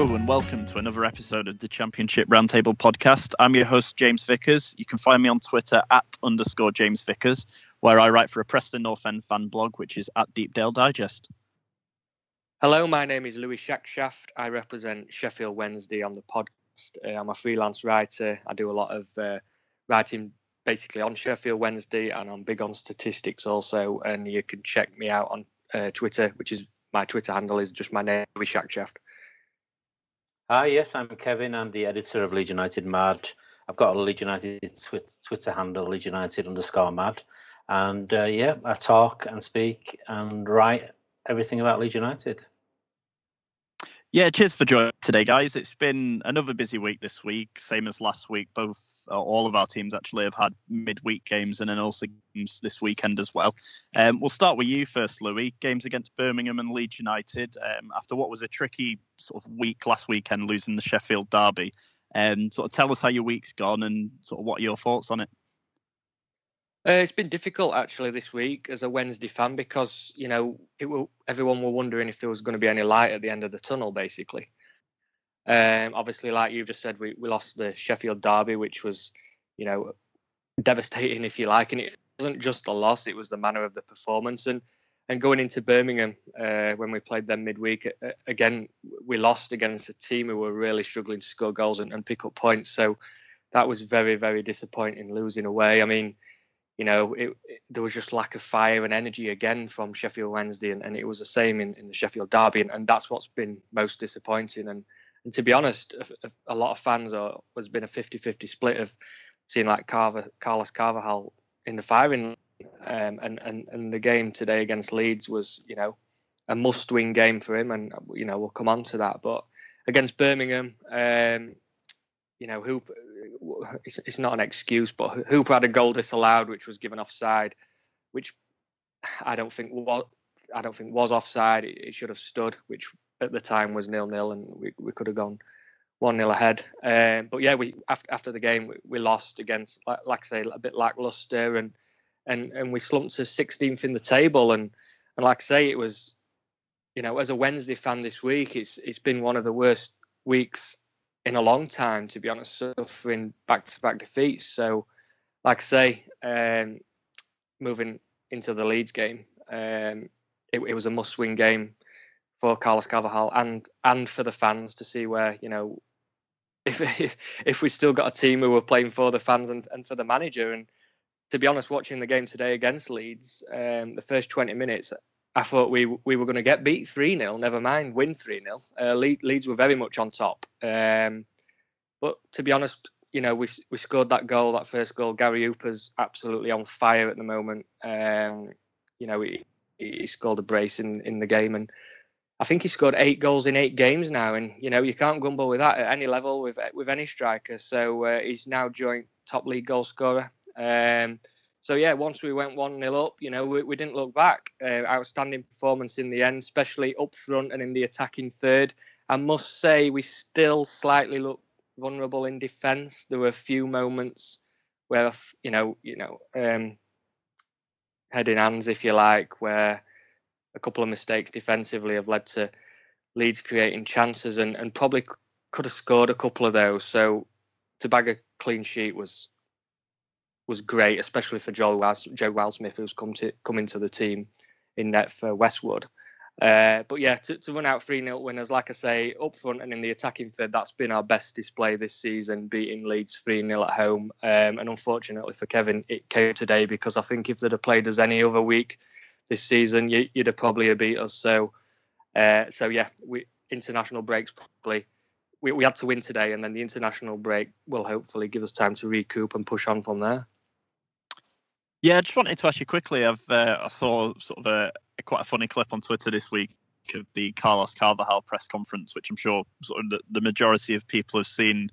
Hello and welcome to another episode of the Championship Roundtable podcast. I'm your host, James Vickers. You can find me on Twitter at underscore James Vickers, where I write for a Preston North End fan blog, which is at Deepdale Digest. Hello, my name is Louis Shackshaft. I represent Sheffield Wednesday on the podcast. Uh, I'm a freelance writer. I do a lot of uh, writing basically on Sheffield Wednesday, and I'm big on statistics also. And you can check me out on uh, Twitter, which is my Twitter handle is just my name, Louis Shackshaft. Hi, yes, I'm Kevin. I'm the editor of Leeds United Mad. I've got a Leeds United Twitter handle, Leeds United underscore Mad. And uh, yeah, I talk and speak and write everything about Leeds United. Yeah, cheers for joining today, guys. It's been another busy week this week, same as last week. Both, uh, all of our teams actually have had midweek games and then also games this weekend as well. Um, we'll start with you first, Louis. Games against Birmingham and Leeds United um, after what was a tricky sort of week last weekend, losing the Sheffield derby. Um, sort of tell us how your week's gone and sort of what are your thoughts on it. Uh, it's been difficult actually this week as a Wednesday fan because you know it will, everyone were wondering if there was going to be any light at the end of the tunnel, basically. Um, obviously, like you've just said, we, we lost the Sheffield derby, which was, you know, devastating if you like, and it wasn't just a loss; it was the manner of the performance. And and going into Birmingham uh, when we played them midweek, uh, again we lost against a team who were really struggling to score goals and, and pick up points. So that was very very disappointing losing away. I mean you know, it, it, there was just lack of fire and energy again from Sheffield Wednesday, and, and it was the same in, in the Sheffield Derby, and, and that's what's been most disappointing. And and to be honest, a, a lot of fans are has been a 50-50 split of seeing like Carver, Carlos Carvalhal in the firing, um, and and and the game today against Leeds was, you know, a must-win game for him, and you know we'll come on to that, but against Birmingham, um, you know, who it's, it's not an excuse, but Hooper had a goal disallowed, which was given offside, which I don't think was I don't think was offside. It, it should have stood, which at the time was nil nil, and we, we could have gone one nil ahead. Um, but yeah, we after after the game we, we lost against like, like, I say a bit lackluster, and and and we slumped to 16th in the table, and and like I say, it was you know as a Wednesday fan this week, it's it's been one of the worst weeks in a long time, to be honest, suffering back to back defeats. So, like I say, um, moving into the Leeds game, um, it, it, was a must win game for Carlos Carvalhal and and for the fans to see where, you know, if if, if we still got a team who were playing for the fans and, and for the manager. And to be honest, watching the game today against Leeds, um, the first 20 minutes, I thought we we were going to get beat 3 0, never mind win 3 0. Uh, Leeds were very much on top. Um, but to be honest, you know, we we scored that goal, that first goal. Gary Hooper's absolutely on fire at the moment. Um, you know, he, he scored a brace in, in the game, and I think he scored eight goals in eight games now. And you know, you can't grumble with that at any level with with any striker. So uh, he's now joint top league goal scorer. Um, so yeah, once we went one 0 up, you know, we, we didn't look back. Uh, outstanding performance in the end, especially up front and in the attacking third. I must say, we still slightly look vulnerable in defence. There were a few moments where you know, you know, um, head in hands, if you like, where a couple of mistakes defensively have led to Leeds creating chances and, and probably could have scored a couple of those. So to bag a clean sheet was was great, especially for Joe Wiles, Joe Wildsmith, who's come to come into the team in net for Westwood. Uh, but yeah, to, to run out 3 0 winners, like I say, up front and in the attacking third, that's been our best display this season, beating Leeds 3 0 at home. Um, and unfortunately for Kevin, it came today because I think if they'd have played us any other week this season, you, would have probably have beat us. So, uh, so yeah, we international breaks probably we, we had to win today, and then the international break will hopefully give us time to recoup and push on from there. Yeah, I just wanted to ask you quickly. I've uh, I saw sort of a, a, quite a funny clip on Twitter this week of the Carlos Carvalhal press conference, which I'm sure sort of the, the majority of people have seen.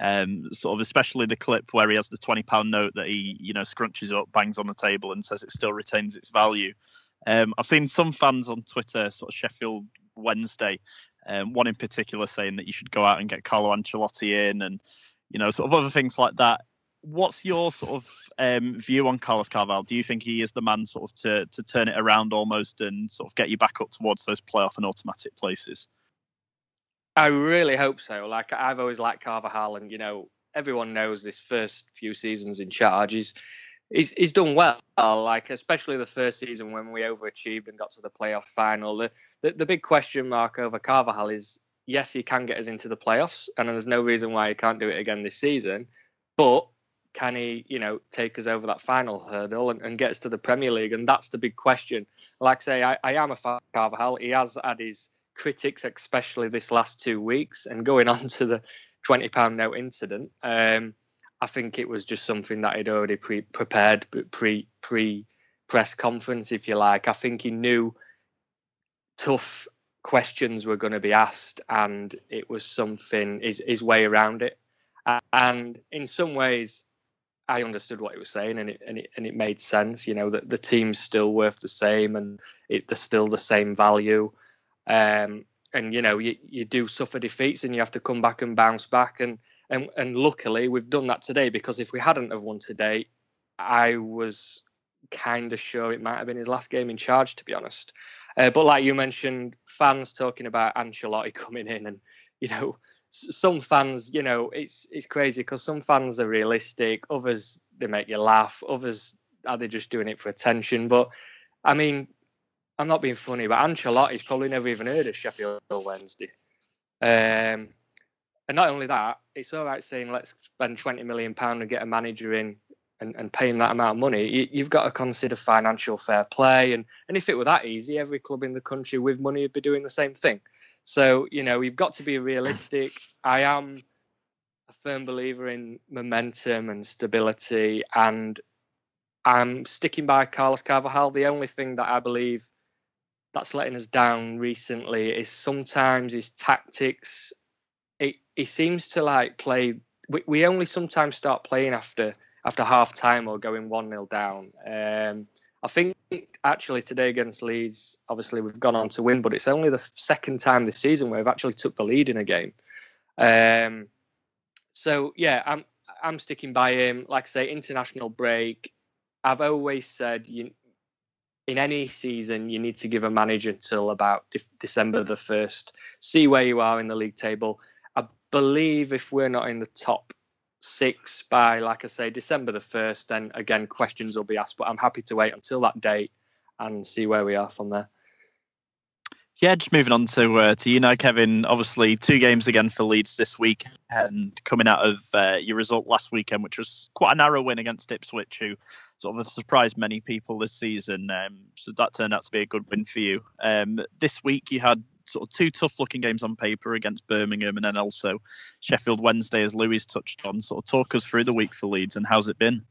Um, sort of especially the clip where he has the twenty pound note that he you know scrunches up, bangs on the table, and says it still retains its value. Um, I've seen some fans on Twitter, sort of Sheffield Wednesday, um, one in particular saying that you should go out and get Carlo Ancelotti in, and you know sort of other things like that what's your sort of um, view on Carlos Carvalhal? Do you think he is the man sort of to to turn it around almost and sort of get you back up towards those playoff and automatic places? I really hope so. Like I've always liked Carvalhal, and you know everyone knows this first few seasons in charge. He's he's, he's done well. Like especially the first season when we overachieved and got to the playoff final. The the, the big question mark over Carvalhal is yes, he can get us into the playoffs, and there's no reason why he can't do it again this season. But can he, you know, take us over that final hurdle and, and get us to the Premier League? And that's the big question. Like I say, I, I am a fan of Carvalhal. He has had his critics, especially this last two weeks, and going on to the twenty pound note incident. Um, I think it was just something that he'd already pre prepared pre pre press conference, if you like. I think he knew tough questions were going to be asked, and it was something his his way around it. And in some ways, I understood what he was saying, and it and it and it made sense. You know that the team's still worth the same, and it they're still the same value. Um, and you know you, you do suffer defeats, and you have to come back and bounce back. And and and luckily we've done that today because if we hadn't have won today, I was kind of sure it might have been his last game in charge, to be honest. Uh, but like you mentioned, fans talking about Ancelotti coming in, and you know some fans, you know, it's it's crazy because some fans are realistic, others they make you laugh, others are they just doing it for attention. But I mean, I'm not being funny, but Ancelotti's probably never even heard of Sheffield Wednesday. Um, and not only that, it's all right saying let's spend 20 million pound and get a manager in and, and that amount of money. You, have got to consider financial fair play, and and if it were that easy, every club in the country with money would be doing the same thing. So, you know, you've got to be realistic. I am a firm believer in momentum and stability, and I'm sticking by Carlos Carvalhal. The only thing that I believe that's letting us down recently is sometimes his tactics. It, he seems to like play. We, we only sometimes start playing after after half time or going one 0 down. Um, I think actually today against Leeds, obviously we've gone on to win, but it's only the second time this season where we've actually took the lead in a game. Um, so yeah, I'm I'm sticking by him. Like I say, international break. I've always said you, in any season you need to give a manager until about de- December the first. See where you are in the league table. I believe if we're not in the top six by, like I say, December the 1st, then again, questions will be asked. But I'm happy to wait until that date and see where we are from there. Yeah, just moving on to uh, to you now, Kevin. Obviously, two games again for Leeds this week, and coming out of uh, your result last weekend, which was quite a narrow win against Ipswich, who sort of surprised many people this season. Um, so that turned out to be a good win for you. Um, this week, you had sort of two tough looking games on paper against Birmingham and then also Sheffield Wednesday, as Louis touched on. Sort of talk us through the week for Leeds and how's it been?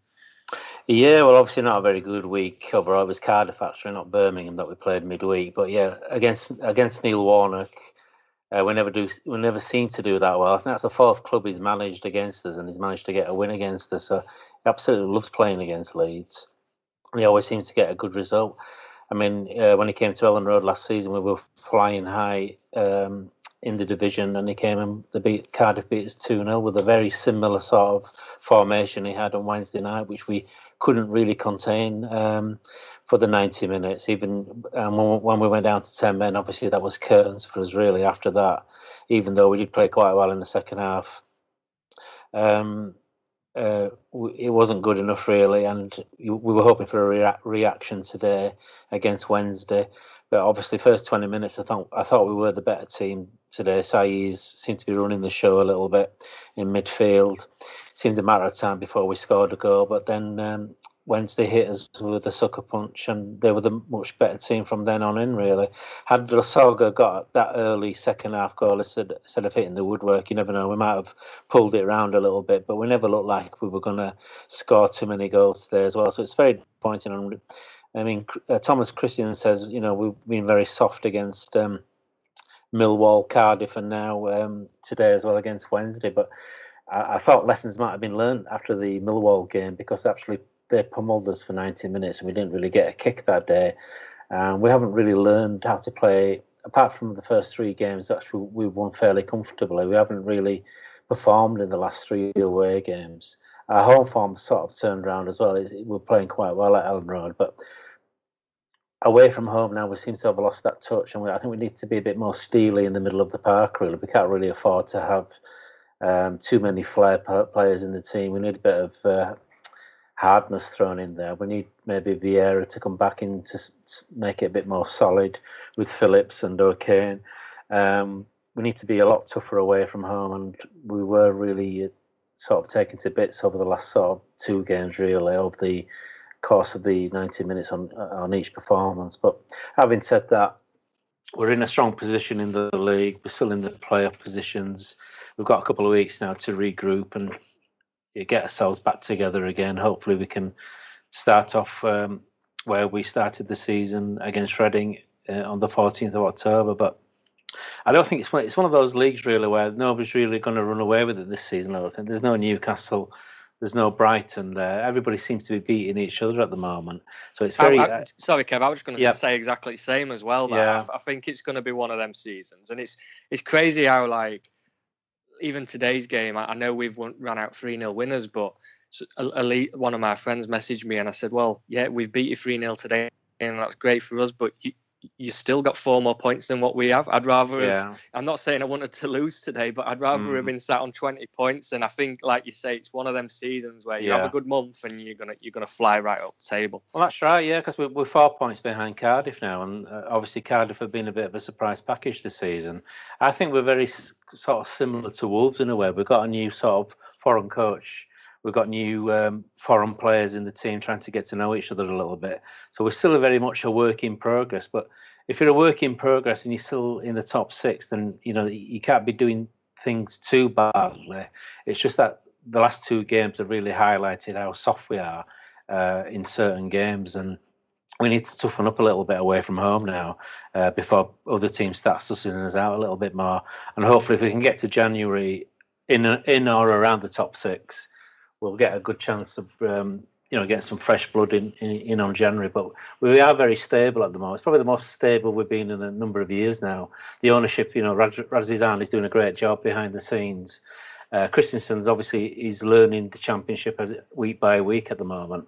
Yeah, well, obviously not a very good week overall. It was Cardiff actually, not Birmingham, that we played midweek. But yeah, against against Neil Warnock, uh, we never do we never seem to do that well. I think that's the fourth club he's managed against us, and he's managed to get a win against us. So he absolutely loves playing against Leeds. He always seems to get a good result. I mean, uh, when he came to Elland Road last season, we were flying high um, in the division, and he came and the beat Cardiff beat us two 0 with a very similar sort of formation he had on Wednesday night, which we couldn't really contain um, for the 90 minutes. Even um, when we went down to 10 men, obviously that was curtains for us really. After that, even though we did play quite well in the second half. Um, uh, it wasn't good enough really, and we were hoping for a rea- reaction today against Wednesday. But obviously, first twenty minutes, I thought I thought we were the better team today. Saiz seemed to be running the show a little bit in midfield. Seemed a matter of time before we scored a goal, but then um, Wednesday hit us with a sucker punch, and they were the much better team from then on in. Really, had Lasogga got that early second half goal instead, instead of hitting the woodwork, you never know. We might have pulled it around a little bit, but we never looked like we were going to score too many goals today as well. So it's very disappointing. I mean, uh, Thomas Christian says, you know, we've been very soft against um, Millwall, Cardiff, and now um, today as well against Wednesday, but. I, I thought lessons might have been learned after the Millwall game because actually they pummeled us for 90 minutes and we didn't really get a kick that day. Um, we haven't really learned how to play, apart from the first three games, actually we won fairly comfortably. We haven't really performed in the last three away games. Our home form sort of turned around as well. We're playing quite well at Elland Road, but away from home now we seem to have lost that touch, and we, I think we need to be a bit more steely in the middle of the park. Really, we can't really afford to have um, too many flair players in the team. We need a bit of uh, hardness thrown in there. We need maybe Vieira to come back in to make it a bit more solid with Phillips and O'Kane. Um, we need to be a lot tougher away from home, and we were really uh, sort of taken to bits over the last sort of two games, really, over the course of the 90 minutes on on each performance. But having said that, we're in a strong position in the league. We're still in the playoff positions. We've got a couple of weeks now to regroup and get ourselves back together again. Hopefully, we can start off um, where we started the season against Reading uh, on the 14th of October. But I don't think it's one, it's one of those leagues really where nobody's really going to run away with it this season. I don't think there's no Newcastle. There's no Brighton there. Everybody seems to be beating each other at the moment. So it's very. I, I, uh, sorry, Kev. I was just going to yeah. say exactly the same as well. Yeah. I, I think it's going to be one of them seasons, and it's it's crazy how like even today's game, I, know we've won, run out 3 0 winners, but one of my friends messaged me and I said, Well, yeah, we've beat you 3 0 today, and that's great for us, but you, you still got four more points than what we have. I'd rather yeah. have, I'm not saying I wanted to lose today, but I'd rather mm. have been sat on 20 points. And I think, like you say, it's one of them seasons where you yeah. have a good month and you're gonna you're gonna fly right up the table. Well, that's right, yeah, because we're, we're four points behind Cardiff now, and uh, obviously Cardiff have been a bit of a surprise package this season. I think we're very sort of similar to Wolves in a way. We've got a new sort of foreign coach We've got new um, foreign players in the team trying to get to know each other a little bit. So we're still very much a work in progress. But if you're a work in progress and you're still in the top six, then you know you can't be doing things too badly. It's just that the last two games have really highlighted how soft we are uh, in certain games, and we need to toughen up a little bit away from home now uh, before other teams start sussing us out a little bit more. And hopefully, if we can get to January in in or around the top six, we'll get a good chance of um, you know, getting some fresh blood in, in, in on January. But we are very stable at the moment. It's probably the most stable we've been in a number of years now. The ownership, you know, Radrizzani is doing a great job behind the scenes. Uh, Christiansen's obviously is learning the championship as week by week at the moment,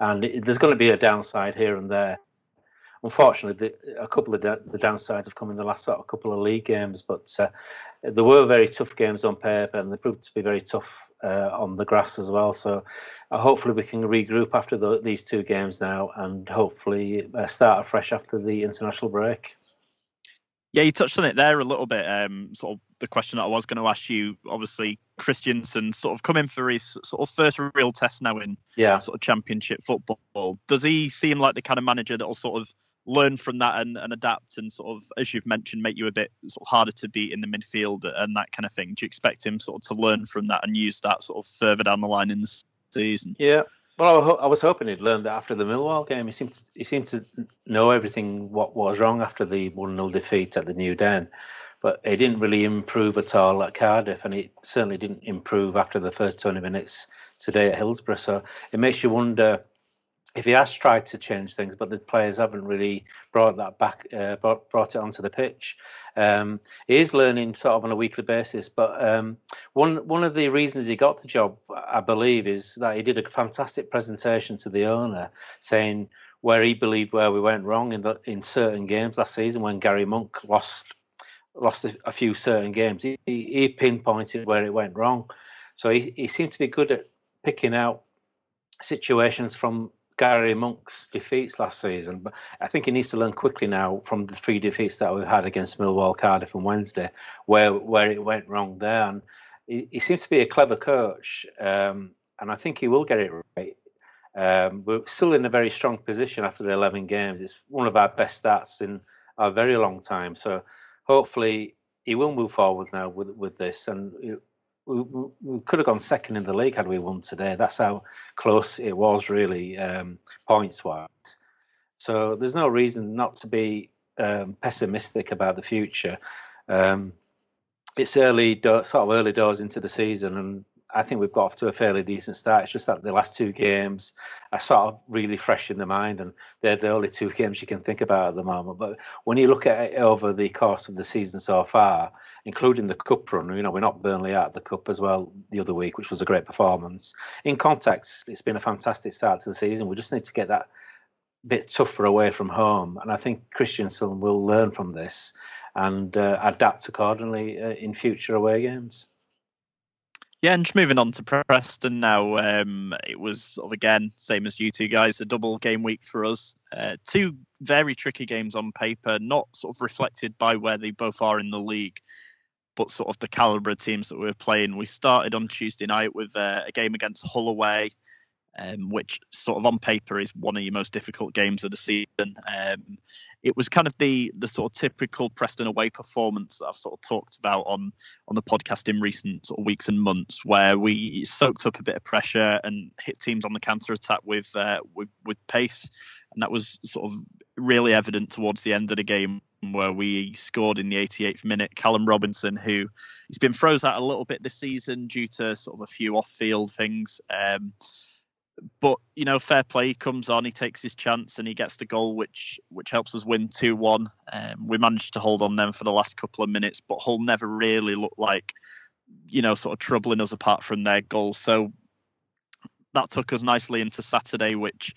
and there's going to be a downside here and there. Unfortunately, the, a couple of the downsides have come in the last sort of couple of league games, but uh, there were very tough games on paper, and they proved to be very tough uh, on the grass as well. So uh, hopefully we can regroup after the, these two games now, and hopefully uh, start afresh after the international break. Yeah, you touched on it there a little bit. Um, sort of the question that I was going to ask you. Obviously, Christiansen sort of coming for his sort of first real test now in yeah. sort of championship football. Does he seem like the kind of manager that will sort of learn from that and, and adapt and sort of, as you've mentioned, make you a bit sort of harder to beat in the midfield and that kind of thing. Do you expect him sort of to learn from that and use that sort of further down the line in the season? Yeah. Well, I was hoping he'd learn that after the Millwall game. He seemed to, he seemed to know everything what was wrong after the one 0 defeat at the New Den, but he didn't really improve at all at Cardiff, and he certainly didn't improve after the first twenty minutes today at Hillsborough. So it makes you wonder if he has tried to change things, but the players haven't really brought that back, uh, brought, it onto the pitch. Um, he is learning sort of on a weekly basis, but um, one one of the reasons he got the job, I believe, is that he did a fantastic presentation to the owner, saying where he believed where we went wrong in the, in certain games last season when Gary Monk lost lost a, a few certain games. He, he, pinpointed where it went wrong, so he, he seemed to be good at picking out situations from Gary Monk's defeats last season, but I think he needs to learn quickly now from the three defeats that we've had against Millwall, Cardiff, and Wednesday, where where it went wrong there. And he, he seems to be a clever coach, um, and I think he will get it right. Um, we're still in a very strong position after the 11 games. It's one of our best stats in a very long time. So hopefully he will move forward now with with this. And we, we, could have gone second in the league had we won today. That's how close it was, really, um, points wise. So there's no reason not to be um, pessimistic about the future. Um, it's early, do- sort of early doors into the season, and I think we've got off to a fairly decent start. It's just that the last two games are sort of really fresh in the mind, and they're the only two games you can think about at the moment. But when you look at it over the course of the season so far, including the cup run, you know, we're not Burnley out of the cup as well the other week, which was a great performance. In context, it's been a fantastic start to the season. We just need to get that bit tougher away from home, and I think Christiansen will learn from this and uh, adapt accordingly uh, in future away games. Yeah, and just moving on to Preston now. Um, it was again same as you two guys, a double game week for us. Uh, two very tricky games on paper, not sort of reflected by where they both are in the league, but sort of the calibre of teams that we are playing. We started on Tuesday night with uh, a game against Hull away, um, which sort of on paper is one of your most difficult games of the season. Um, it was kind of the the sort of typical Preston away performance that I've sort of talked about on on the podcast in recent sort of weeks and months, where we soaked up a bit of pressure and hit teams on the counter attack with uh, with with pace, and that was sort of really evident towards the end of the game where we scored in the 88th minute. Callum Robinson, who he's been froze out a little bit this season due to sort of a few off-field things. Um, but you know, fair play. He comes on, he takes his chance, and he gets the goal, which which helps us win two one. Um, we managed to hold on them for the last couple of minutes, but Hull never really looked like, you know, sort of troubling us apart from their goal. So that took us nicely into Saturday, which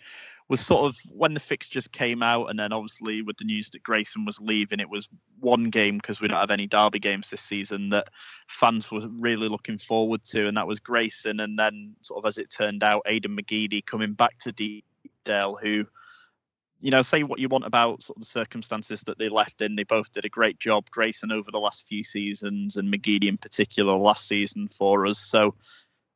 was sort of when the fixtures came out, and then obviously with the news that Grayson was leaving, it was one game because we don't have any derby games this season that fans were really looking forward to, and that was Grayson. And then, sort of as it turned out, Aidan McGeady coming back to Deepdale, who you know, say what you want about sort of the circumstances that they left in. They both did a great job. Grayson over the last few seasons, and McGeady in particular last season for us. So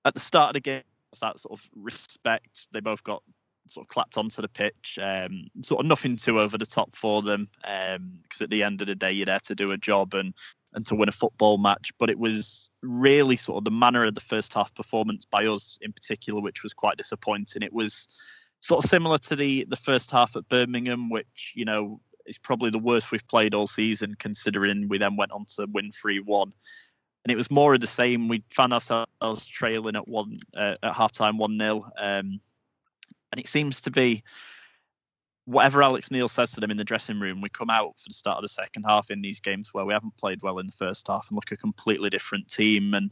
at the start of the game, that sort of respect. They both got sort of clapped onto the pitch. Um, sort of nothing too over the top for them because um, at the end of the day, you're there to do a job and and to win a football match. But it was really sort of the manner of the first half performance by us in particular, which was quite disappointing. It was sort of similar to the the first half at Birmingham, which you know is probably the worst we've played all season, considering we then went on to win three one. And it was more of the same. We found ourselves trailing at one uh, at halftime, one 0 um, and it seems to be whatever Alex Neil says to them in the dressing room, we come out for the start of the second half in these games where we haven't played well in the first half and look a completely different team. And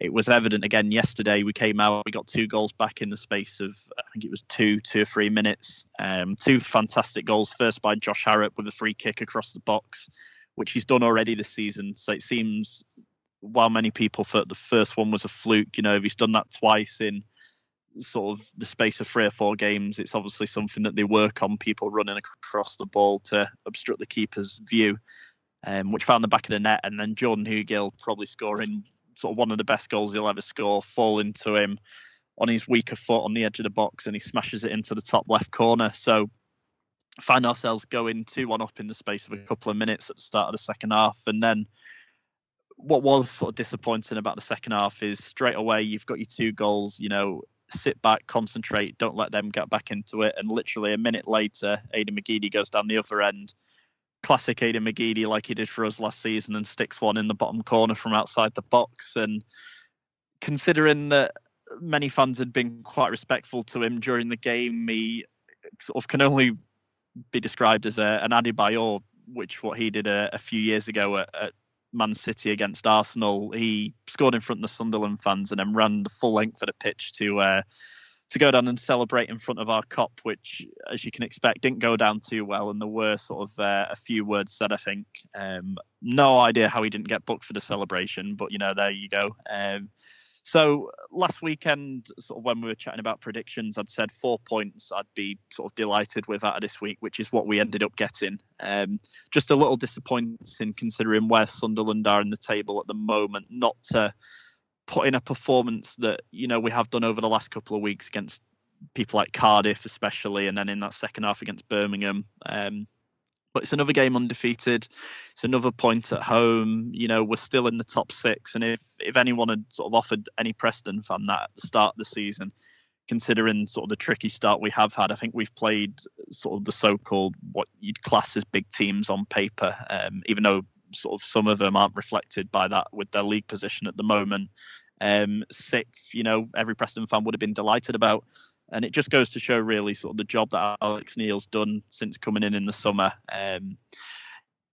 it was evident again yesterday. We came out, we got two goals back in the space of I think it was two, two or three minutes. Um, two fantastic goals. First by Josh Harrop with a free kick across the box, which he's done already this season. So it seems while many people thought the first one was a fluke, you know, if he's done that twice in sort of the space of three or four games, it's obviously something that they work on. People running across the ball to obstruct the keeper's view, um, which found the back of the net, and then Jordan Hugill probably scoring sort of one of the best goals he'll ever score, falling to him on his weaker foot on the edge of the box, and he smashes it into the top left corner. So find ourselves going two one up in the space of a couple of minutes at the start of the second half, and then what was sort of disappointing about the second half is straight away you've got your two goals. You know, sit back, concentrate, don't let them get back into it. And literally a minute later, Aidan McGeady goes down the other end. Classic Aidan McGeady, like he did for us last season, and sticks one in the bottom corner from outside the box. And considering that many fans had been quite respectful to him during the game, he sort of can only be described as a, an Adebayor, which what he did a, a few years ago at, at Man City against Arsenal, he scored in front of the Sunderland fans and then ran the full length of the pitch to uh, to go down and celebrate in front of our Kop, which, as you can expect, didn't go down too well. And there were sort of uh, a few words said. I think um, no idea how he didn't get booked for the celebration, but you know, there you go. Um, so last weekend, sort of when we were chatting about predictions, I'd said four points. I'd be sort of delighted with of this week, which is what we ended up getting. Um, just a little disappointing considering where Sunderland are in the table at the moment, not to put in a performance that you know we have done over the last couple of weeks against people like Cardiff, especially, and then in that second half against Birmingham. Um, but it's another game undefeated. It's another point at home. You know, we're still in the top six, and if if anyone had sort of offered any Preston fan that at the start of the season, considering sort of the tricky start we have had, I think we've played sort of the so-called what you'd class as big teams on paper, um, even though sort of some of them aren't reflected by that with their league position at the moment. Um, sixth, you know, every Preston fan would have been delighted about. And it just goes to show really sort of the job that Alex Neil's done since coming in in the summer. Um,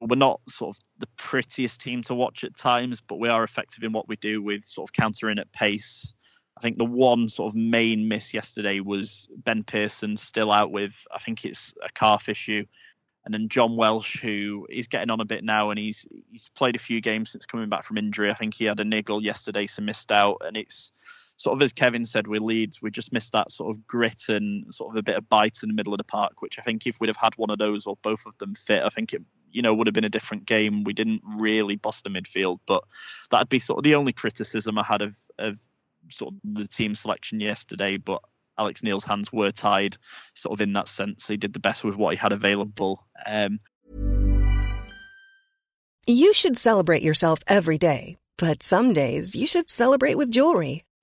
we're not sort of the prettiest team to watch at times, but we are effective in what we do with sort of countering at pace. I think the one sort of main miss yesterday was Ben Pearson still out with, I think it's a calf issue. And then John Welsh, who is getting on a bit now, and he's he's played a few games since coming back from injury. I think he had a niggle yesterday, so missed out. And it's sort of as Kevin said with Leeds, we just missed that sort of grit and sort of a bit of bite in the middle of the park, which I think if we'd have had one of those or both of them fit, I think it you know would have been a different game. We didn't really boss the midfield, but that'd be sort of the only criticism I had of of sort of the team selection yesterday. But Alex Neil's hands were tied, sort of in that sense. He did the best with what he had available. Um, you should celebrate yourself every day, but some days you should celebrate with jewelry.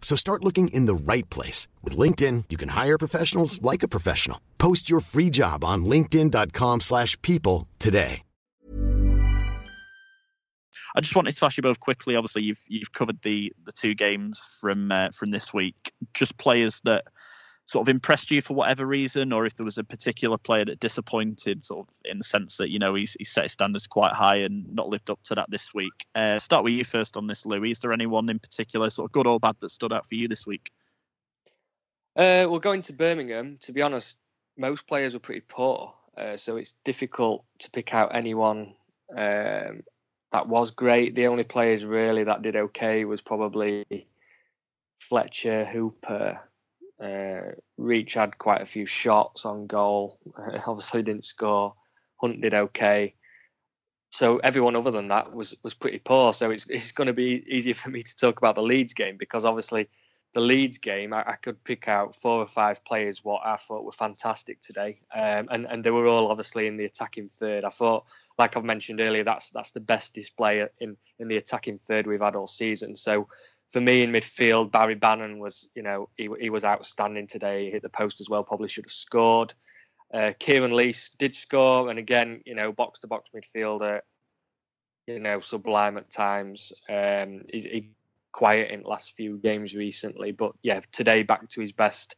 So start looking in the right place. With LinkedIn, you can hire professionals like a professional. Post your free job on linkedin.com slash people today. I just wanted to ask you both quickly. Obviously, you've you've covered the the two games from uh, from this week. Just players that sort of impressed you for whatever reason, or if there was a particular player that disappointed, sort of in the sense that you know he's, he's set his standards quite high and not lived up to that this week. Uh, start with you first on this, Louis. Is there anyone in particular, sort of good or bad, that stood out for you this week? Uh, well, going to Birmingham, to be honest, most players were pretty poor, uh, so it's difficult to pick out anyone um, that was great. The only players really that did okay was probably Fletcher, Hooper, uh, Reach had quite a few shots on goal. Obviously, didn't score. Hunt did okay. So everyone other than that was was pretty poor. So it's it's going to be easier for me to talk about the Leeds game because obviously the Leeds game I, I could pick out four or five players what I thought were fantastic today, um, and and they were all obviously in the attacking third. I thought, like I've mentioned earlier, that's that's the best display in in the attacking third we've had all season. So for me in midfield, Barry Bannan was, you know, he, he was outstanding today. He hit the post as well. Probably should have scored. Uh, Kieran Lees did score, and again, you know, box to box midfielder, you know, sublime at times. Um, he's he quiet in the last few games recently, but yeah, today back to his best.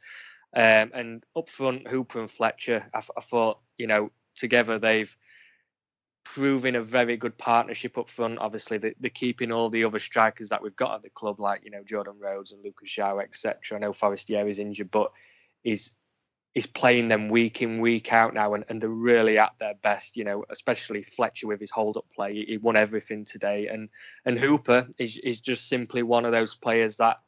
Um, and up front, Hooper and Fletcher, I, I thought, you know, together they've proving a very good partnership up front. Obviously, they're, keeping all the other strikers that we've got at the club, like you know Jordan Rhodes and Lucas João, etc. I know Forestier is injured, but he's he's playing them week in week out now, and, and they're really at their best. You know, especially Fletcher with his hold up play, he, he won everything today, and and Hooper is is just simply one of those players that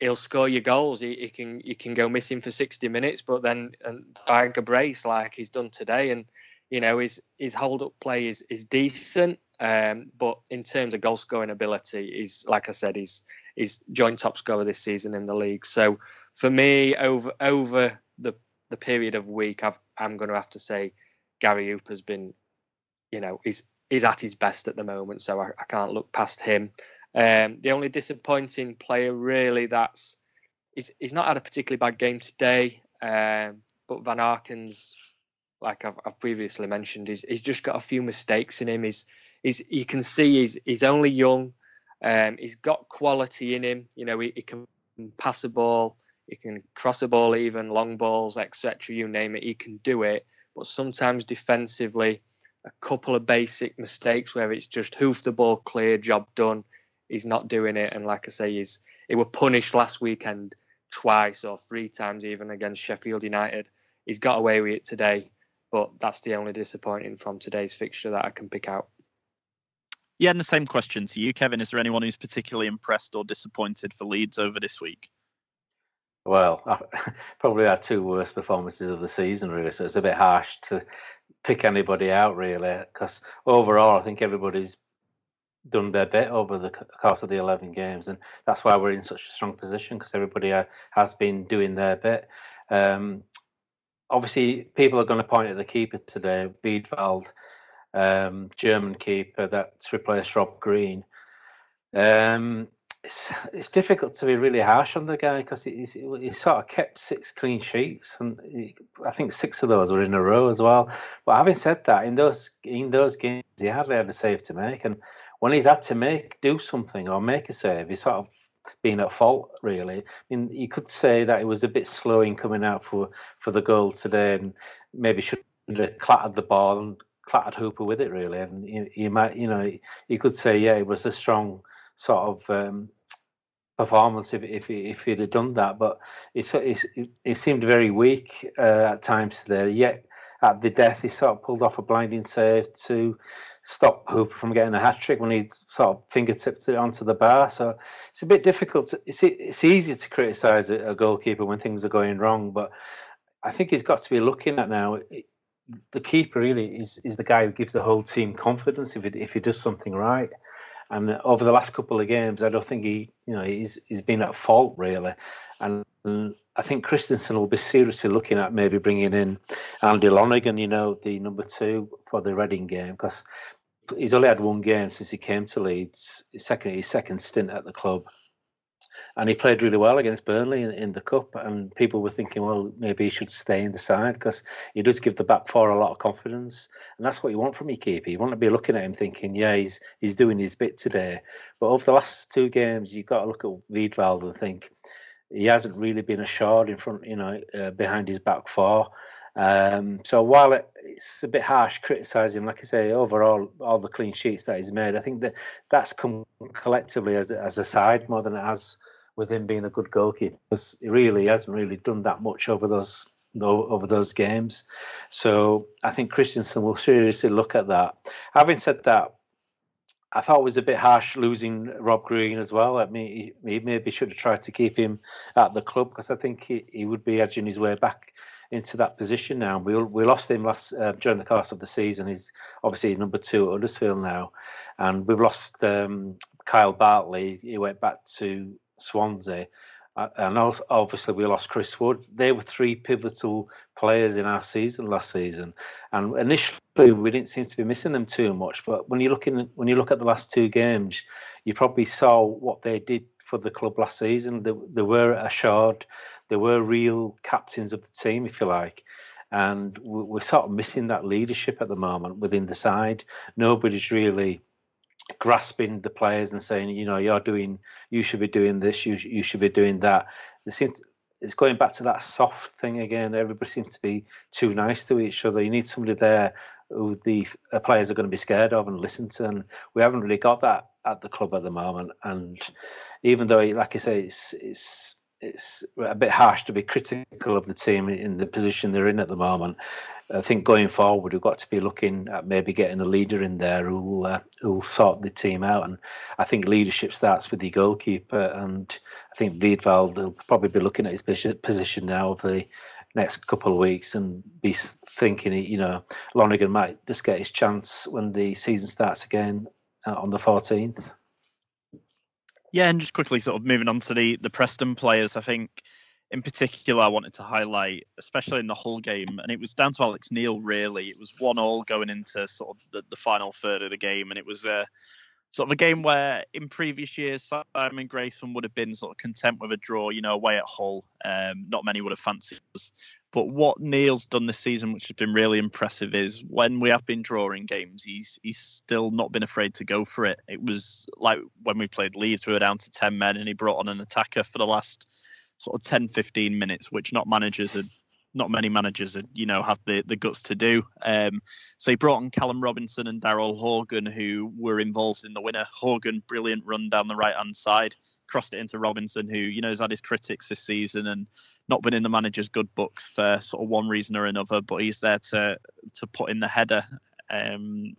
he'll score your goals. He, he, can he can go missing for 60 minutes, but then and bag a brace like he's done today. And you know, his his hold up play is is decent, um, but in terms of goal scoring ability, is like I said, he's he's joint top scorer this season in the league. So for me, over over the the period of week, I've, I'm going to have to say Gary Hooper's been, you know, he's he's at his best at the moment. So I, I can't look past him. Um, the only disappointing player really that's he's, he's not had a particularly bad game today, um, but Van Aken's like I've, I've previously mentioned, he's, he's just got a few mistakes in him. He's, he's you can see he's he's only young. Um, he's got quality in him. You know, he, he can pass a ball. He can cross a ball, even long balls, etc. You name it, he can do it. But sometimes defensively, a couple of basic mistakes where it's just hoof the ball clear, job done. He's not doing it, and like I say, he's he were punished last weekend twice or three times even against Sheffield United. He's got away with it today, but that's the only disappointing from today's fixture that I can pick out. Yeah, and the same question to you, Kevin. Is there anyone who's particularly impressed or disappointed for Leeds over this week? Well, probably our two worst performances of the season, really. So it's a bit harsh to pick anybody out, really, because overall, I think everybody's done their bit over the course of the 11 games, and that's why we're in such a strong position because everybody uh, has been doing their bit. Um, obviously, people are going to point at the keeper today, Wiedwald um, German keeper that's replaced Rob Green. Um, it's, it's difficult to be really harsh on the guy because he's, he sort of kept six clean sheets, and he, I think six of those were in a row as well. But having said that, in those in those games, he hardly had a save to make, and when he's had to make do something or make a save, he's sort of been at fault really. I mean, you could say that it was a bit slow in coming out for for the goal today, and maybe should have clattered the ball and clattered Hooper with it really, and you, you might you know you could say yeah it was a strong sort of um, performance if if if he'd have done that, but it it, it seemed very weak uh, at times today. Yet at the death he sort of pulled off a blinding save to stop Hooper from getting a hat trick when he sort of fingertipped it onto the bar. So it's a bit difficult. To, it's it's easy to criticise a, goalkeeper when things are going wrong, but I think he's got to be looking at now the keeper really is is the guy who gives the whole team confidence if he if he does something right. And over the last couple of games, I don't think he, you know, he's he's been at fault really. And I think Christiansen will be seriously looking at maybe bringing in Andy Lonergan, you know, the number two for the Reading game, because he's only had one game since he came to Leeds, his second his second stint at the club and he played really well against Burnley in, in, the cup. And people were thinking, well, maybe he should stay in the side because he does give the back four a lot of confidence, and that's what you want from your keeper. You want to be looking at him thinking, yeah, he's he's doing his bit today. But over the last two games, you've got to look at Wiedwald and think he hasn't really been assured in front, you know, uh, behind his back four. Um, so while it, it's a bit harsh criticising, like I say, overall all the clean sheets that he's made, I think that that's come collectively as as a side more than it has with him being a good goalkeeper. Because he really hasn't really done that much over those over those games. So I think Christiansen will seriously look at that. Having said that, I thought it was a bit harsh losing Rob Green as well. I mean, he, he maybe should have tried to keep him at the club because I think he, he would be edging his way back into that position now. We we lost him last uh, during the course of the season. He's obviously number two at Huddersfield now, and we've lost um, Kyle Bartley. He went back to Swansea. And also, obviously, we lost Chris Wood. They were three pivotal players in our season last season, and initially we didn't seem to be missing them too much. But when you look in, when you look at the last two games, you probably saw what they did for the club last season. They, they were assured they were real captains of the team, if you like. And we're sort of missing that leadership at the moment within the side. Nobody's really grasping the players and saying, you know, you're doing, you should be doing this, you you should be doing that. It seems it's going back to that soft thing again. Everybody seems to be too nice to each other. You need somebody there who the uh, players are going to be scared of and listen to. And we haven't really got that at the club at the moment. And even though, like I say, it's it's it's a bit harsh to be critical of the team in the position they're in at the moment. I think going forward, we've got to be looking at maybe getting a leader in there who'll uh, who'll sort the team out. And I think leadership starts with the goalkeeper. And I think Wiedwald will probably be looking at his position now over the next couple of weeks and be thinking, you know, Lonergan might just get his chance when the season starts again uh, on the 14th. Yeah, and just quickly sort of moving on to the the Preston players, I think in particular I wanted to highlight, especially in the Hull game, and it was down to Alex Neil really. It was one all going into sort of the, the final third of the game, and it was uh, sort of a game where in previous years Simon Grayson would have been sort of content with a draw, you know, away at Hull. Um, not many would have fancied us. But what Neil's done this season, which has been really impressive, is when we have been drawing games, he's he's still not been afraid to go for it. It was like when we played Leeds, we were down to ten men, and he brought on an attacker for the last sort of 10, 15 minutes, which not managers are not many managers, you know, have the, the guts to do. Um, so he brought on Callum Robinson and Daryl Horgan, who were involved in the winner. Horgan, brilliant run down the right hand side, crossed it into Robinson, who you know has had his critics this season and not been in the manager's good books for sort of one reason or another. But he's there to to put in the header um,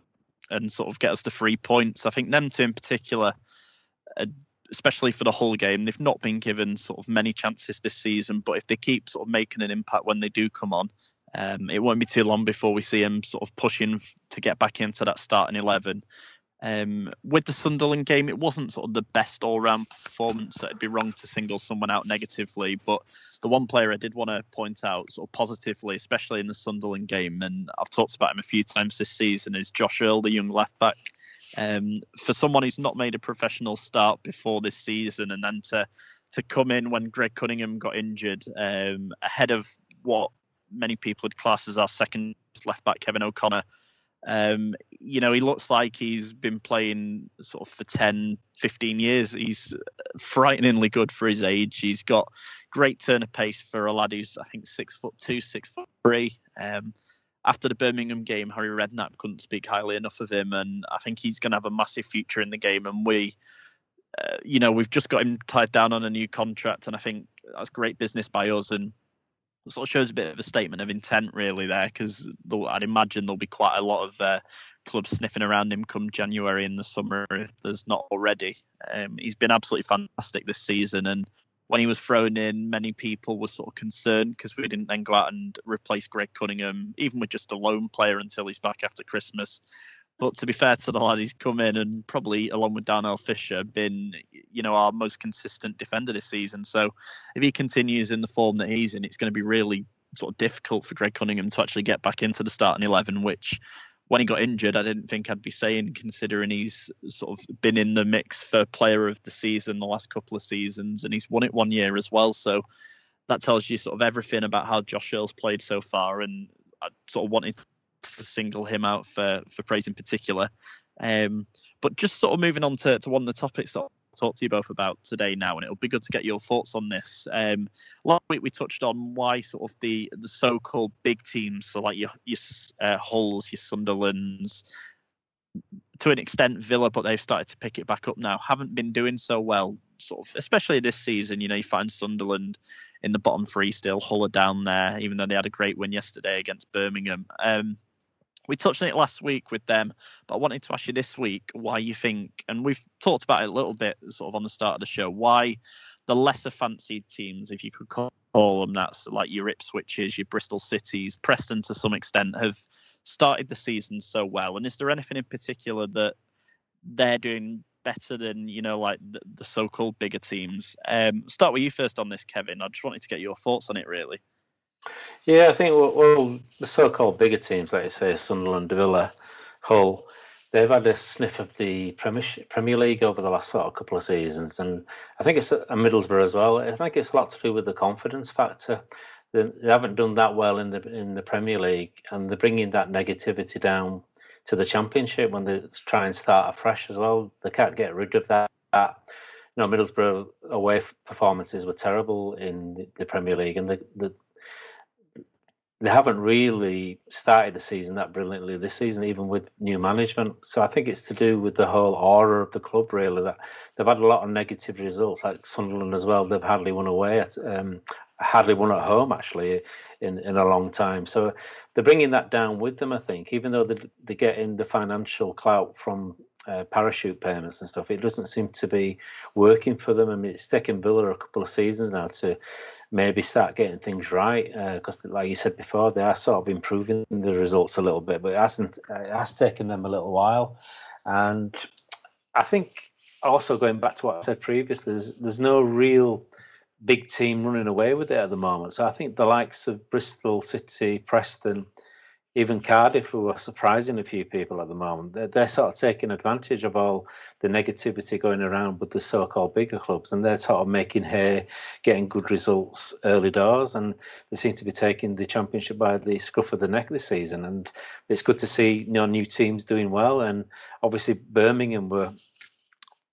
and sort of get us to three points. I think them two in particular. Especially for the whole game. They've not been given sort of many chances this season, but if they keep sort of making an impact when they do come on, um, it won't be too long before we see them sort of pushing to get back into that starting eleven. Um, with the Sunderland game, it wasn't sort of the best all-round performance. So it'd be wrong to single someone out negatively, but the one player I did want to point out sort of positively, especially in the Sunderland game, and I've talked about him a few times this season, is Josh Earl, the young left back. Um, for someone who's not made a professional start before this season, and then to to come in when Greg Cunningham got injured um, ahead of what many people would class as our second left back, Kevin O'Connor. Um, you know, he looks like he's been playing sort of for 10, 15 years. He's frighteningly good for his age. He's got great turn of pace for a lad who's, I think, six foot two, six foot three. Um, after the Birmingham game, Harry Redknapp couldn't speak highly enough of him, and I think he's going to have a massive future in the game. And we, uh, you know, we've just got him tied down on a new contract, and I think that's great business by us, and it sort of shows a bit of a statement of intent really there, because I'd imagine there'll be quite a lot of uh, clubs sniffing around him come January in the summer if there's not already. Um, he's been absolutely fantastic this season, and when he was thrown in, many people were sort of concerned because we didn't then go out and replace Greg Cunningham, even with just a lone player until he's back after Christmas. But to be fair to the lad, he's come in and probably, along with Darnell Fisher, been you know our most consistent defender this season. So if he continues in the form that he's in, it's going to be really sort of difficult for Greg Cunningham to actually get back into the starting eleven, which when he got injured, I didn't think I'd be saying, considering he's sort of been in the mix for player of the season the last couple of seasons, and he's won it one year as well. So that tells you sort of everything about how Josh Earl's played so far, and I sort of wanted to single him out for for praise in particular. Um, but just sort of moving on to, to one of the topics that talk to you both about today now, and it'll be good to get your thoughts on this. Um, last week we touched on why sort of the the so-called big teams, so like your your uh, Hulls, your Sunderlands, to an extent Villa, but they've started to pick it back up now. Haven't been doing so well, sort of, especially this season. You know, you find Sunderland in the bottom three still, Hull are down there, even though they had a great win yesterday against Birmingham. Um, we touched on it last week with them, but I wanted to ask you this week why you think, and we've talked about it a little bit sort of on the start of the show, why the lesser fancied teams, if you could call them that's like your Ipswiches, your Bristol Cities, Preston to some extent, have started the season so well. And is there anything in particular that they're doing better than you know like the, the so-called bigger teams? Um, start with you first on this, Kevin. I just wanted to get your thoughts on it, really. Yeah, I think well, the so-called bigger teams, like you say, Sunderland, Villa, Hull, they've had a sniff of the Premier League over the last sort of couple of seasons, and I think it's Middlesbrough as well. I think it's a lot to do with the confidence factor. They, they haven't done that well in the in the Premier League, and they're bringing that negativity down to the Championship when they try and start afresh as well. They can't get rid of that. You know, Middlesbrough away performances were terrible in the Premier League, and the, the they haven't really started the season that brilliantly this season, even with new management. So I think it's to do with the whole aura of the club, really. That they've had a lot of negative results, like Sunderland as well. They've hardly won away, at, um, hardly won at home actually in in a long time. So they're bringing that down with them. I think, even though they they're getting the financial clout from uh, parachute payments and stuff, it doesn't seem to be working for them. I mean, it's taken Villa a couple of seasons now to maybe start getting things right because, uh, like you said before, they are sort of improving the results a little bit, but it hasn't. It has taken them a little while, and I think also going back to what I said previously, there's there's no real big team running away with it at the moment. So I think the likes of Bristol City, Preston even Cardiff, who are surprising a few people at the moment, they're, they're, sort of taking advantage of all the negativity going around with the so-called bigger clubs, and they're sort of making hay, getting good results early doors, and they seem to be taking the championship by the scruff of the neck this season. And it's good to see you know, new teams doing well, and obviously Birmingham were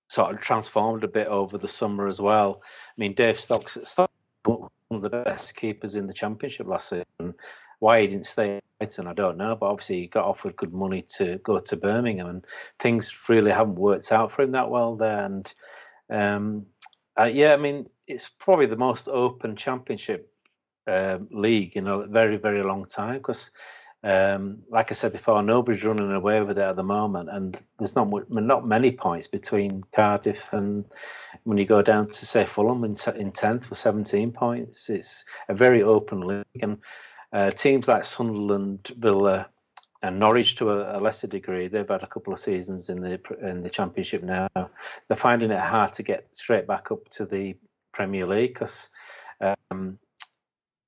sort of transformed a bit over the summer as well. I mean, Dave Stocks, Stocks one of the best keepers in the championship last season. Why he didn't stay Brighton, I don't know. But obviously, he got offered good money to go to Birmingham, and things really haven't worked out for him that well there. And um, uh, yeah, I mean, it's probably the most open championship uh, league in a very, very long time because um, like I said before, nobody's running away with it at the moment, and there's not not many points between Cardiff and when you go down to say Fulham in in tenth with 17 points. It's a very open league, and uh, teams like Sunderland, Villa, and Norwich to a, a, lesser degree, they've had a couple of seasons in the in the Championship now. They're finding it hard to get straight back up to the Premier League because um,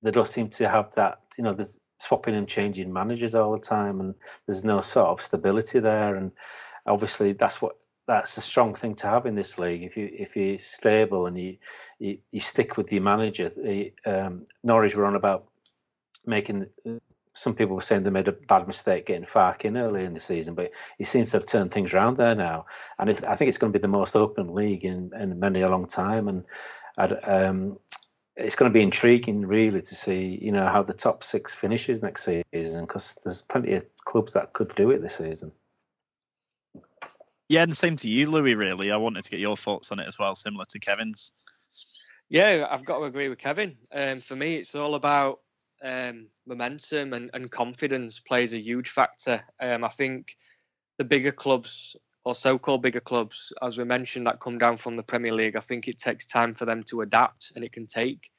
they don't seem to have that. You know, there's swapping and changing managers all the time, and there's no sort of stability there. And obviously, that's what that's a strong thing to have in this league. If you if you're stable and you you, you stick with your manager, um, Norwich were on about making. Some people were saying they made a bad mistake getting Farke in early in the season, but he seems to have turned things around there now. And I think it's going to be the most open league in, in many a long time. And um, it's going to be intriguing, really, to see you know how the top six finishes next season because there's plenty of clubs that could do it this season. Yeah, and same to you, Louis. Really, I wanted to get your thoughts on it as well, similar to Kevin's. Yeah, I've got to agree with Kevin. Um, for me, it's all about um, momentum and, and confidence plays a huge factor. Um, I think the bigger clubs or so-called bigger clubs, as we mentioned, that come down from the Premier League, I think it takes time for them to adapt, and it can take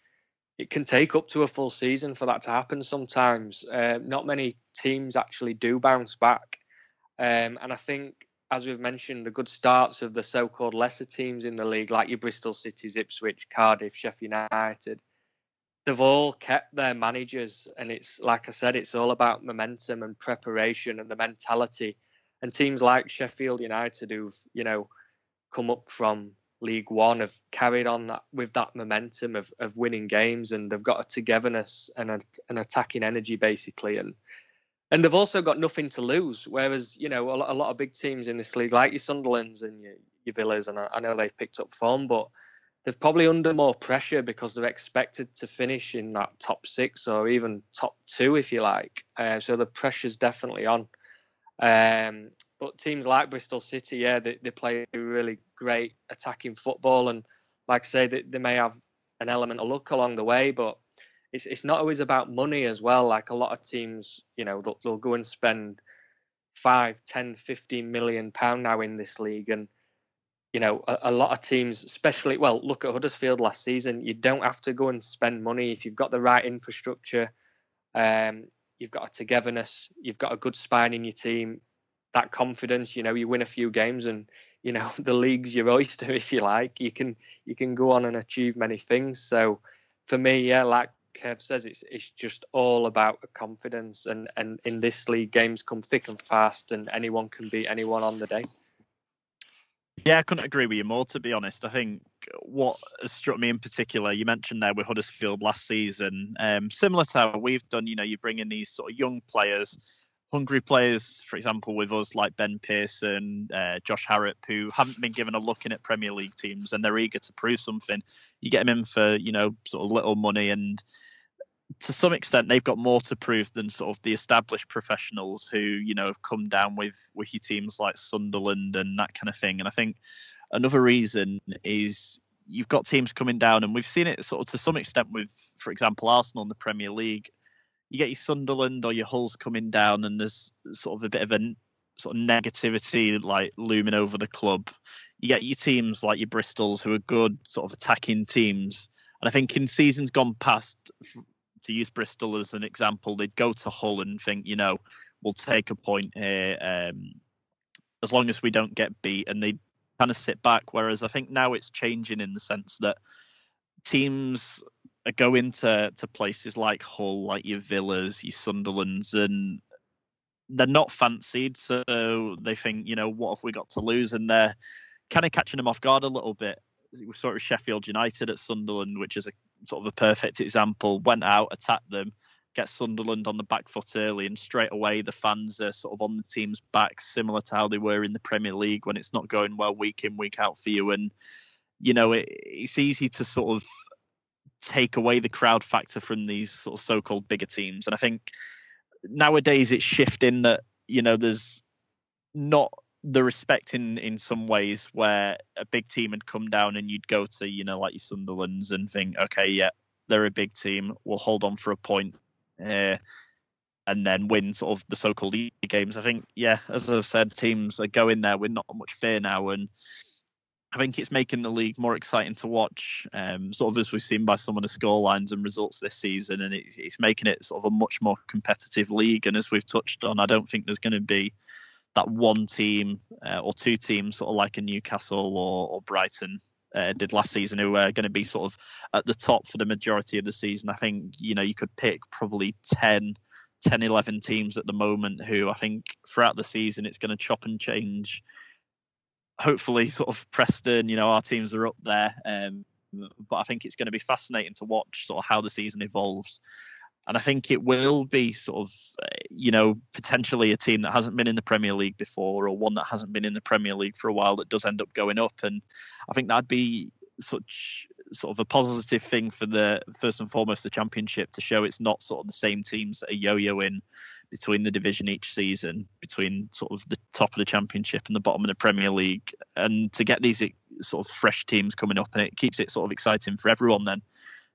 it can take up to a full season for that to happen. Sometimes, uh, not many teams actually do bounce back, um, and I think, as we've mentioned, the good starts of the so-called lesser teams in the league, like your Bristol Cities, Ipswich, Cardiff, Sheffield United, they've all kept their managers, and it's like I said, it's all about momentum and preparation and the mentality and teams like Sheffield United, who've you know come up from League One, have carried on that with that momentum of, of winning games, and they've got a togetherness and a, an attacking energy basically, and and they've also got nothing to lose. Whereas you know a lot, a lot of big teams in this league, like your Sunderlands and your, your Villas, and I, I know they've picked up form, but they're probably under more pressure because they're expected to finish in that top six or even top two, if you like. Uh, so the pressure's definitely on. Um, but teams like Bristol City, yeah, they, they play really great attacking football, and like I say, they, they may have an element of luck along the way, but it's it's not always about money as well. Like a lot of teams, you know, they'll, they'll go and spend five, ten, fifteen million pound now in this league, and you know, a, a, lot of teams, especially well, look at Huddersfield last season. You don't have to go and spend money if you've got the right infrastructure. Um, you've got a togetherness, you've got a good spine in your team, that confidence. You know, you win a few games, and you know the league's your oyster, if you like. You can you can go on and achieve many things. So for me, yeah, like Kev says, it's it's just all about confidence, and and in this league, games come thick and fast, and anyone can beat anyone on the day. Yeah, I couldn't agree with you more, to be honest. I think what has struck me in particular, you mentioned there with Huddersfield last season, um, similar to how we've done, you know, you bring in these sort of young players, hungry players, for example, with us like Ben Pearson, uh, Josh Harrop, who haven't been given a look in at Premier League teams and they're eager to prove something. You get them in for, you know, sort of little money and to some extent they've got more to prove than sort of the established professionals who you know have come down with your teams like Sunderland and that kind of thing. And I think another reason is you've got teams coming down, and we've seen it sort of to some extent with, for example, Arsenal in the Premier League. You get your Sunderland or your Hulls coming down, and there's sort of a bit of a sort of negativity like looming over the club. You get your teams like your Bristols who are good sort of attacking teams. And I think in seasons gone past, to use Bristol as an example, they'd go to Hull and think, you know, we'll take a point here um, as long as we don't get beat, and they kind of sit back. Whereas I think now it's changing in the sense that teams are going to, to places like Hull, like your Villas, your Sunderlands, and they're not fancied. So they think, you know, what have we got to lose? And they're kind of catching them off guard a little bit we saw it with Sheffield United at Sunderland, which is a sort of a perfect example. Went out, attacked them, get Sunderland on the back foot early, and straight away the fans are sort of on the team's back, similar to how they were in the Premier League when it's not going well week in week out for you. And you know, it, it's easy to sort of take away the crowd factor from these sort of so-called bigger teams. And I think nowadays it's shifting that you know there's not the respect in in some ways where a big team had come down and you'd go to you know like your Sunderlands and think okay yeah they're a big team we'll hold on for a point uh, and then win sort of the so-called league games. I think yeah as I've said teams are going there with not much fear now and I think it's making the league more exciting to watch, um, sort of as we've seen by some of the scorelines and results this season, and it's, it's making it sort of a much more competitive league. And as we've touched on, I don't think there's going to be that one team uh, or two teams, sort of like a Newcastle or, or Brighton uh, did last season, who are going to be sort of at the top for the majority of the season. I think you know you could pick probably 10, 10 11 teams at the moment who I think throughout the season it's going to chop and change hopefully sort of Preston, you know, our teams are up there. Um, but I think it's going to be fascinating to watch sort of how the season evolves. And I think it will be sort of, uh, you know, potentially a team that hasn't been in the Premier League before or one that hasn't been in the Premier League for a while that does end up going up. And I think that'd be such sort of a positive thing for the first and foremost the championship to show it's not sort of the same teams that are yo-yoing between the division each season between sort of the top of the championship and the bottom of the premier league and to get these sort of fresh teams coming up and it keeps it sort of exciting for everyone then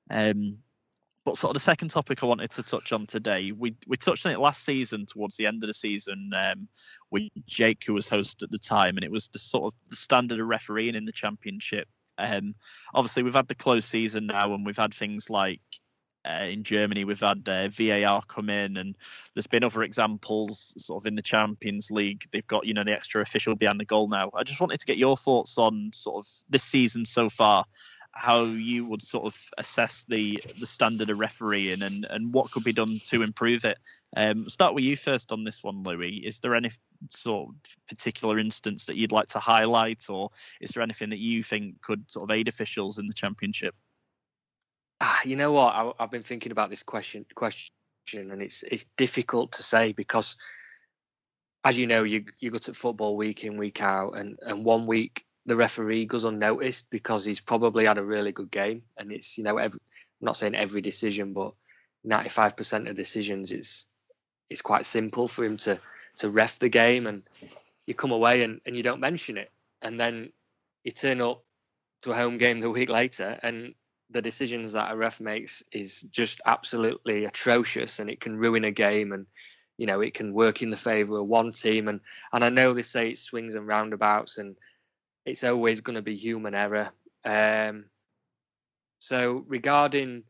um, but sort of the second topic I wanted to touch on today, we we touched on it last season towards the end of the season um, with Jake, who was host at the time, and it was the sort of the standard of refereeing in the championship um, obviously, we've had the close season now, and we've had things like uh, in Germany, we've had uh, VAR come in, and there's been other examples sort of in the Champions League. They've got you know the extra official behind the goal now. I just wanted to get your thoughts on sort of this season so far how you would sort of assess the the standard of refereeing and and what could be done to improve it. Um, start with you first on this one, Louis. Is there any sort of particular instance that you'd like to highlight, or is there anything that you think could sort of aid officials in the championship? Ah, you know what? I, have been thinking about this question question, and it's it's difficult to say because, as you know, you you go to football week in week out, and and one week the referee goes unnoticed because he's probably had a really good game. And it's, you know, every, I'm not saying every decision, but 95% of decisions, it's it's quite simple for him to to ref the game. And you come away and, and you don't mention it. And then you turn up to a home game the week later and the decisions that a ref makes is just absolutely atrocious and it can ruin a game and you know it can work in the favor of one team and and I know they say it swings and roundabouts and it's always going to be human error. Um, so regarding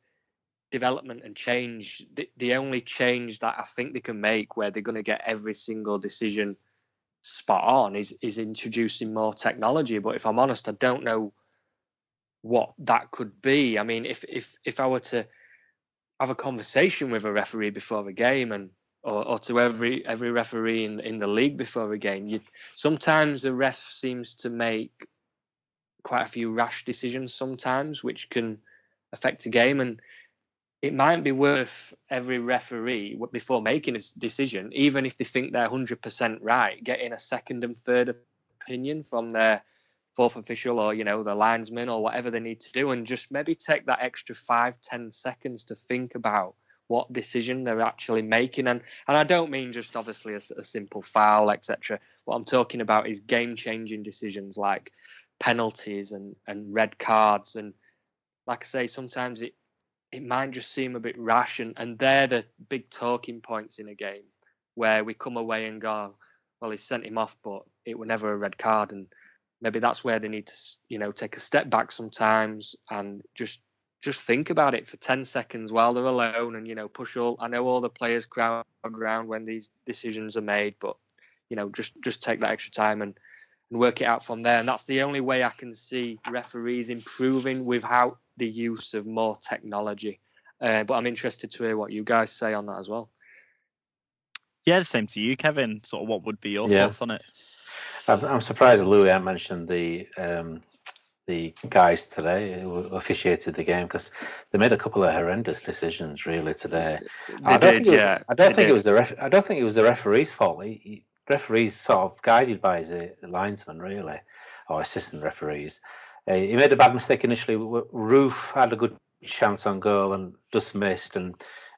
development and change, the, the only change that I think they can make where they're going to get every single decision spot on is is introducing more technology. But if I'm honest, I don't know what that could be. I mean, if if if I were to have a conversation with a referee before a game and or, or to every every referee in in the league before a game. You sometimes the ref seems to make quite a few rash decisions sometimes, which can affect a game. And it might be worth every referee before making a decision, even if they think they're hundred percent right, getting a second and third opinion from their fourth official or you know the linesman or whatever they need to do, and just maybe take that extra five ten seconds to think about what decision they're actually making. And and I don't mean just obviously a, a simple foul, etc. What I'm talking about is game changing decisions like penalties and and red cards. And like I say, sometimes it it might just seem a bit rash, and and they're the big talking points in a game where we come away and go, well, he sent him off, but it was never a red card, and maybe that's where they need to you know take a step back sometimes and just just think about it for 10 seconds while they're alone and you know push all i know all the players crowd around when these decisions are made but you know just just take that extra time and and work it out from there. And that's the only way i can see referees improving without the use of more technology. Uh, but i'm interested to hear what you guys say on that as well. Yeah the same to you kevin. Sort of what would be your yeah. thoughts on it? I'm surprised Louis I mentioned the um, the guys today who officiated the game because they made a couple of horrendous decisions really today. They I don't did, think yeah. Was, I don't think did. it was the ref, I don't think it was the referee's fault. He, he, referees sort of guided by his uh, linesman really, or assistant referees. Uh, he made a bad mistake initially. Roofe had a good chance on goal and just missed, and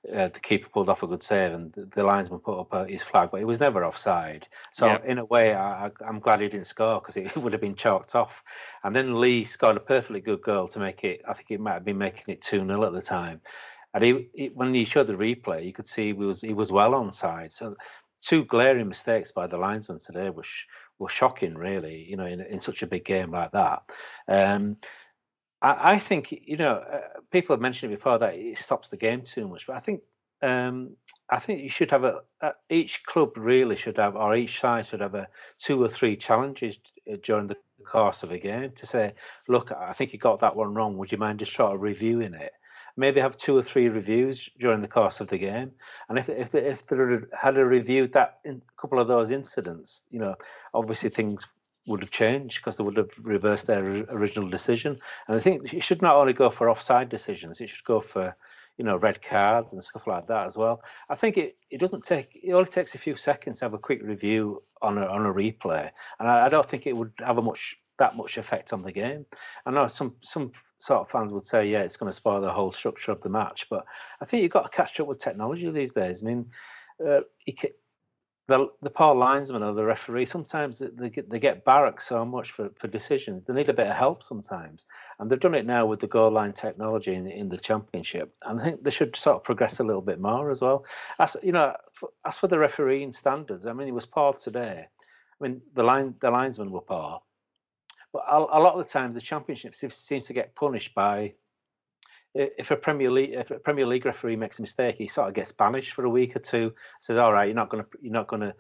uh, the keeper pulled off a good save, and the, the linesman put up uh, his flag, but it was never offside. So yeah. in a way, I, am glad he didn't score because it would have been chalked off. And then Lee scored a perfectly good goal to make it. I think it might have been making it two 0 at the time. And he, he, when he showed the replay, you could see he was he was well onside. So two glaring mistakes by the linesman today was were shocking, really. You know, in, in such a big game like that. Um, I, I, think you know uh, people have mentioned it before that it stops the game too much, but I think um, I think you should have a each club really should have, or each side should have a two or three challenges uh, during the course of a game to say, look, I think you got that one wrong. Would you mind just sort of reviewing it? maybe have two or three reviews during the course of the game. And if if they, if they had a reviewed that in, a couple of those incidents, you know, obviously things would have changed because they would have reversed their original decision. And I think it should not only go for offside decisions; it should go for you know red cards and stuff like that as well. I think it, it doesn't take it only takes a few seconds to have a quick review on a on a replay, and I, I don't think it would have a much that much effect on the game. I know some some sort of fans would say, yeah, it's going to spoil the whole structure of the match, but I think you've got to catch up with technology these days. I mean, uh, can, the the poor linesman or the referee sometimes they get they get barracked so much for, for decisions. They need a bit of help sometimes, and they've done it now with the goal line technology in the, in the championship. And I think they should sort of progress a little bit more as well. As you know, for, as for the refereeing standards, I mean, it was poor today. I mean, the line the linesmen were poor, but a, a lot of the times, the championship seems to get punished by if a Premier League if a Premier League referee makes a mistake, he sort of gets banished for a week or two. Says, "All right, you're not going to you're not going to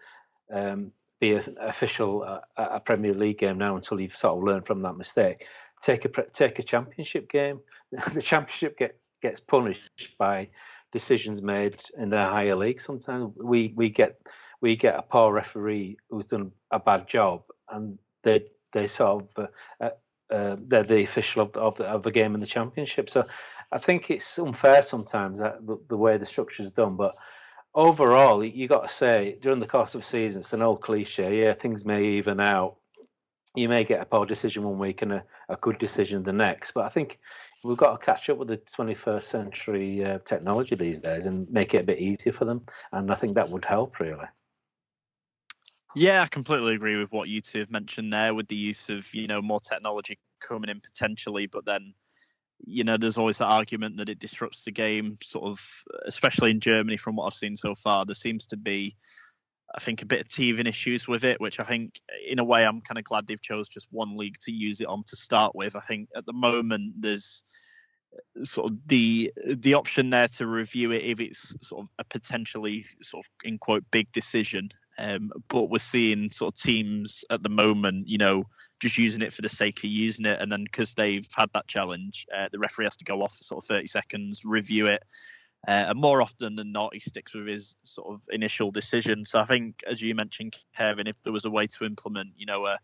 um, be an official uh, a Premier League game now until you've sort of learned from that mistake." Take a take a Championship game. the Championship get gets punished by decisions made in the higher league. Sometimes we we get we get a poor referee who's done a bad job, and they they sort of uh, uh, they're the official of the, of the, of the game in the championship. So I think it's unfair sometimes that the, the way the structure is done, but overall, you got to say during the course of a season, it's an old cliche. Yeah, things may even out. You may get a poor decision one week and a, a good decision the next, but I think we've got to catch up with the 21st century uh, technology these days and make it a bit easier for them. And I think that would help really. Yeah, I completely agree with what you two have mentioned there with the use of, you know, more technology coming in potentially, but then, you know, there's always that argument that it disrupts the game, sort of, especially in Germany from what I've seen so far. There seems to be, I think, a bit of teething issues with it, which I think, in a way, I'm kind of glad they've chose just one league to use it on to start with. I think at the moment there's sort of the the option there to review it if it's sort of a potentially sort of in quote big decision um, but we're seeing sort of teams at the moment, you know, just using it for the sake of using it, and then because they've had that challenge, uh, the referee has to go off for sort of 30 seconds, review it, uh, and more often than not, he sticks with his sort of initial decision. So I think, as you mentioned, Kevin, if there was a way to implement, you know,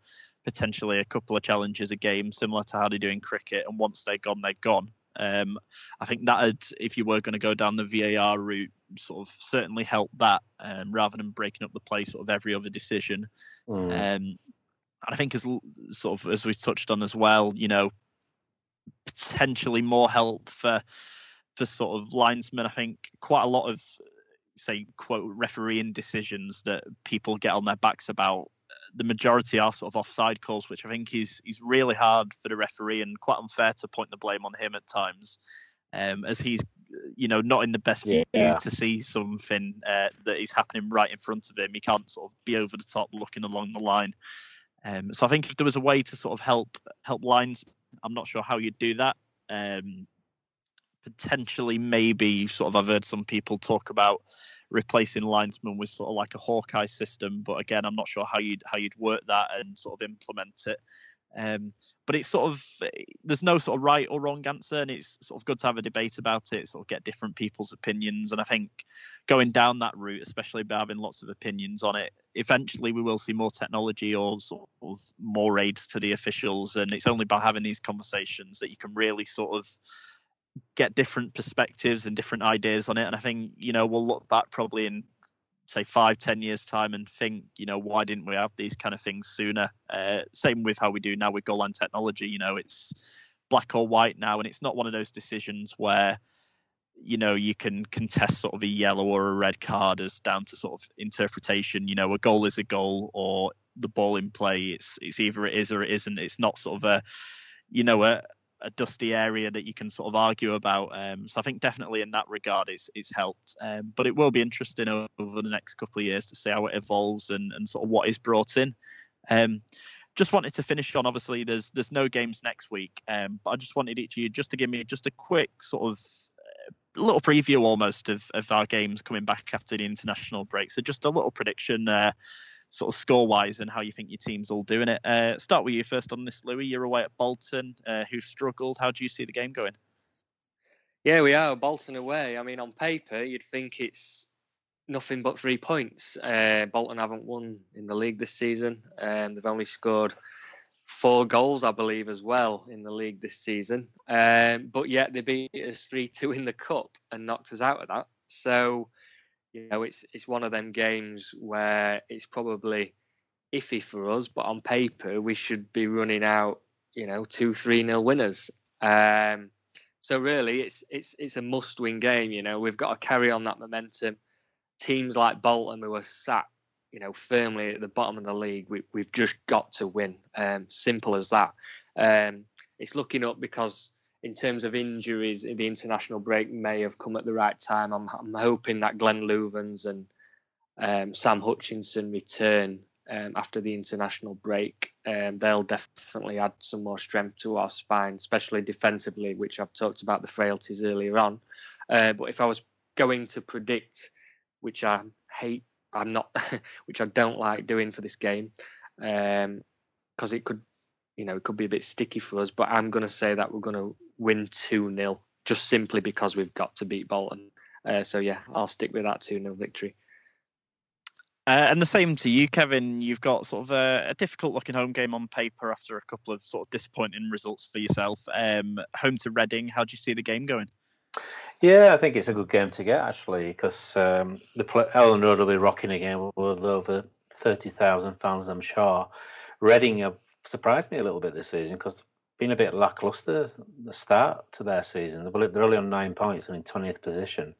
potentially a couple of challenges a game, similar to how they do in cricket, and once they're gone, they're gone. Um, I think that if you were going to go down the VAR route, sort of certainly help that um, rather than breaking up the play sort of every other decision. Mm. Um, I think as sort of as we touched on as well, you know, potentially more help for for sort of linesmen. I think quite a lot of say quote refereeing decisions that people get on their backs about the majority are sort of offside calls, which I think is is really hard for the referee and quite unfair to point the blame on him at times, um, as he's you know not in the best view yeah. to see something uh, that is happening right in front of him. He can't sort of be over the top looking along the line. Um, so I think if there was a way to sort of help help lines, I'm not sure how you'd do that. Um, potentially, maybe sort of I've heard some people talk about replacing linesmen with sort of like a Hawkeye system. But again, I'm not sure how you'd how you'd work that and sort of implement it. Um, but it's sort of there's no sort of right or wrong answer, and it's sort of good to have a debate about it, sort of get different people's opinions. And I think going down that route, especially by having lots of opinions on it, eventually we will see more technology or sort of more aids to the officials. And it's only by having these conversations that you can really sort of get different perspectives and different ideas on it. And I think, you know, we'll look back probably in say five, ten years time and think, you know, why didn't we have these kind of things sooner? Uh, same with how we do now with goal line technology. You know, it's black or white now, and it's not one of those decisions where you know you can contest sort of a yellow or a red card as down to sort of interpretation. You know, a goal is a goal, or the ball in play. It's it's either it is or it isn't. It's not sort of a you know a a dusty area that you can sort of argue about. Um, so I think definitely in that regard, it's it's helped. Um, but it will be interesting over the next couple of years to see how it evolves and, and sort of what is brought in. Um, just wanted to finish on. Obviously, there's there's no games next week, um, but I just wanted each of you just to give me just a quick sort of uh, little preview almost of, of our games coming back after the international break. So just a little prediction. Uh, sort of score wise and how you think your team's all doing it. Uh, start with you first on this, Louis. You're away at Bolton, uh, who struggled. How do you see the game going? Yeah, we are Bolton away. I mean, on paper, you'd think it's nothing but three points. Uh, Bolton haven't won in the league this season. Um, they've only scored four goals, I believe, as well in the league this season. Um, but yet they beat us 3 2 in the Cup and knocked us out of that. So you know, it's it's one of them games where it's probably iffy for us, but on paper we should be running out, you know, two three nil winners. Um, so really, it's it's it's a must-win game. You know, we've got to carry on that momentum. Teams like Bolton, who are sat, you know, firmly at the bottom of the league, we, we've just got to win. Um, simple as that. Um, it's looking up because in terms of injuries, the international break may have come at the right time. I'm, I'm hoping that Glenn Loovens and um, Sam Hutchinson return um, after the international break. Um, they'll definitely add some more strength to our spine, especially defensively, which I've talked about the frailties earlier on. Uh, but if I was going to predict, which I hate, I'm not, which I don't like doing for this game, because um, it could you know, it could be a bit sticky for us, but I'm going to say that we're going to win 2 0 just simply because we've got to beat Bolton. Uh, so, yeah, I'll stick with that 2 0 victory. Uh, and the same to you, Kevin. You've got sort of a, a, difficult looking home game on paper after a couple of sort of disappointing results for yourself. Um, home to Reading, how do you see the game going? Yeah, I think it's a good game to get actually because um, the Elland Road will be rocking again with over thirty thousand fans, I'm sure. Reading have surprised me a little bit this season because been a bit lackluster the start to their season. They're only on nine points and in twentieth position.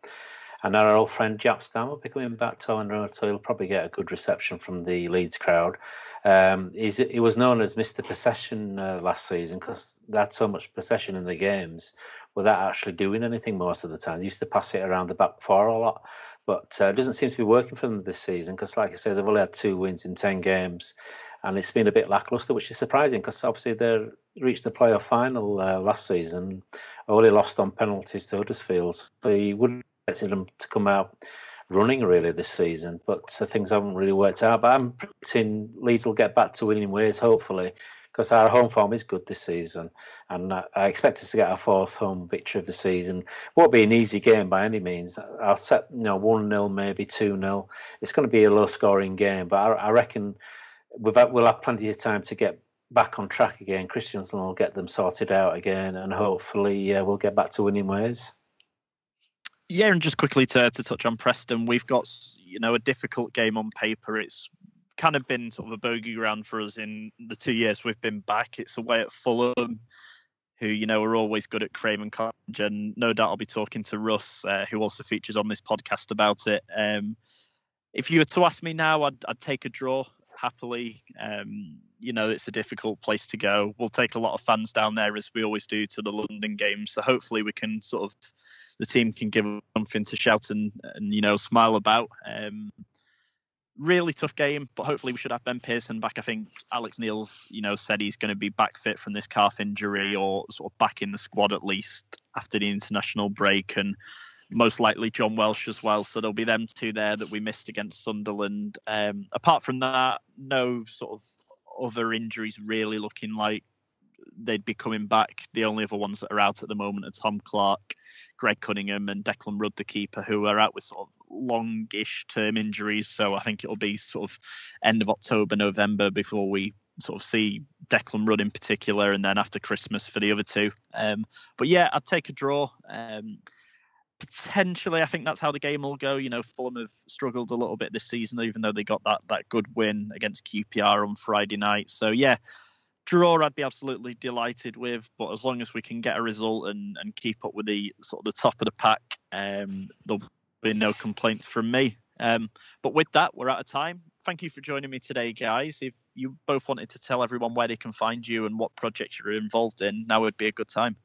And our old friend Jaap Stam will be coming back to Elland so he'll probably get a good reception from the Leeds crowd. Um, he was known as Mr. Possession uh, last season because they had so much possession in the games without actually doing anything most of the time. They used to pass it around the back four a lot, but uh, it doesn't seem to be working for them this season because, like I said, they've only had two wins in 10 games and it's been a bit lackluster, which is surprising because obviously they reached the playoff final uh, last season, only lost on penalties to Huddersfield. So you wouldn't expect them to come out running really this season, but uh, things haven't really worked out. But I'm predicting Leeds will get back to winning ways, hopefully, because our home form is good this season, and I, I expect us to get our fourth home victory of the season. Won't be an easy game by any means. I'll set you know one 0 maybe two 0 It's going to be a low scoring game, but I, I reckon had, we'll have plenty of time to get back on track again. Christiansen will get them sorted out again, and hopefully uh, we'll get back to winning ways. Yeah, and just quickly to, to touch on Preston, we've got you know a difficult game on paper. It's kind of been sort of a bogey ground for us in the two years we've been back. It's away at Fulham, who you know are always good at Craven Cottage, and no doubt I'll be talking to Russ, uh, who also features on this podcast about it. Um, if you were to ask me now, I'd, I'd take a draw happily. Um, you know, it's a difficult place to go. We'll take a lot of fans down there as we always do to the London games. So hopefully we can sort of the team can give something to shout and, and you know smile about. Um, really tough game, but hopefully we should have Ben Pearson back. I think Alex Neil's, you know, said he's going to be back fit from this calf injury or sort of back in the squad at least after the international break. And most likely John Welsh as well. So there'll be them two there that we missed against Sunderland. Um, apart from that, no sort of other injuries really looking like they'd be coming back. The only other ones that are out at the moment are Tom Clarke, Greg Cunningham, and Declan Rudd, the keeper, who are out with sort of longish term injuries. So I think it'll be sort of end of October, November before we sort of see Declan Rudd in particular, and then after Christmas for the other two. Um, but yeah, I'd take a draw. Um, potentially, I think that's how the game will go. You know, Fulham have struggled a little bit this season, even though they got that that good win against QPR on Friday night. So yeah, draw I'd be absolutely delighted with, but as long as we can get a result and, and keep up with the sort of the top of the pack, um, there'll be no complaints from me. Um, but with that, we're out of time. Thank you for joining me today, guys. If you both wanted to tell everyone where they can find you and what projects you're involved in, now would be a good time.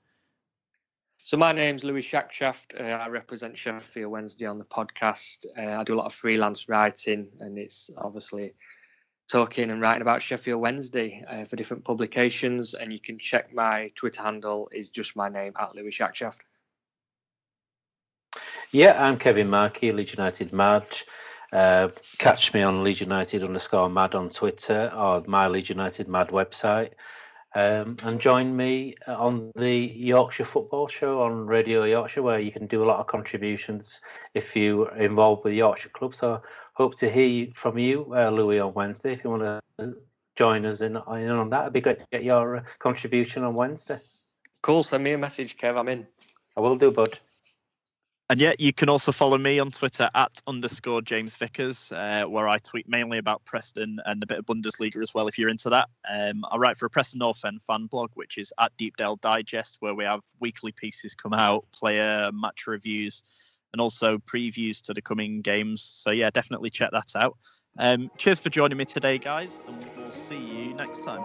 So my name's Louis Shackshaft. Uh, I represent Sheffield Wednesday on the podcast. Uh, I do a lot of freelance writing, and it's obviously talking and writing about Sheffield Wednesday uh, for different publications. And you can check my Twitter handle is just my name at Louis Shackshaft. Yeah, I'm Kevin Markey, Leeds United Mad. Uh, catch me on Leeds United underscore Mad on Twitter or my Leeds United Mad website. Um, and join me on the Yorkshire Football Show on Radio Yorkshire, where you can do a lot of contributions if you are involved with Yorkshire Club. So, hope to hear from you, uh, Louis, on Wednesday. If you want to join us in, in on that, it'd be great to get your uh, contribution on Wednesday. Cool. Send me a message, Kev. I'm in. I will do, bud. And yeah, you can also follow me on Twitter at underscore James Vickers, uh, where I tweet mainly about Preston and a bit of Bundesliga as well, if you're into that. Um, I write for a Preston North End fan blog, which is at Deepdale Digest, where we have weekly pieces come out, player match reviews, and also previews to the coming games. So yeah, definitely check that out. Um, cheers for joining me today, guys, and we'll see you next time.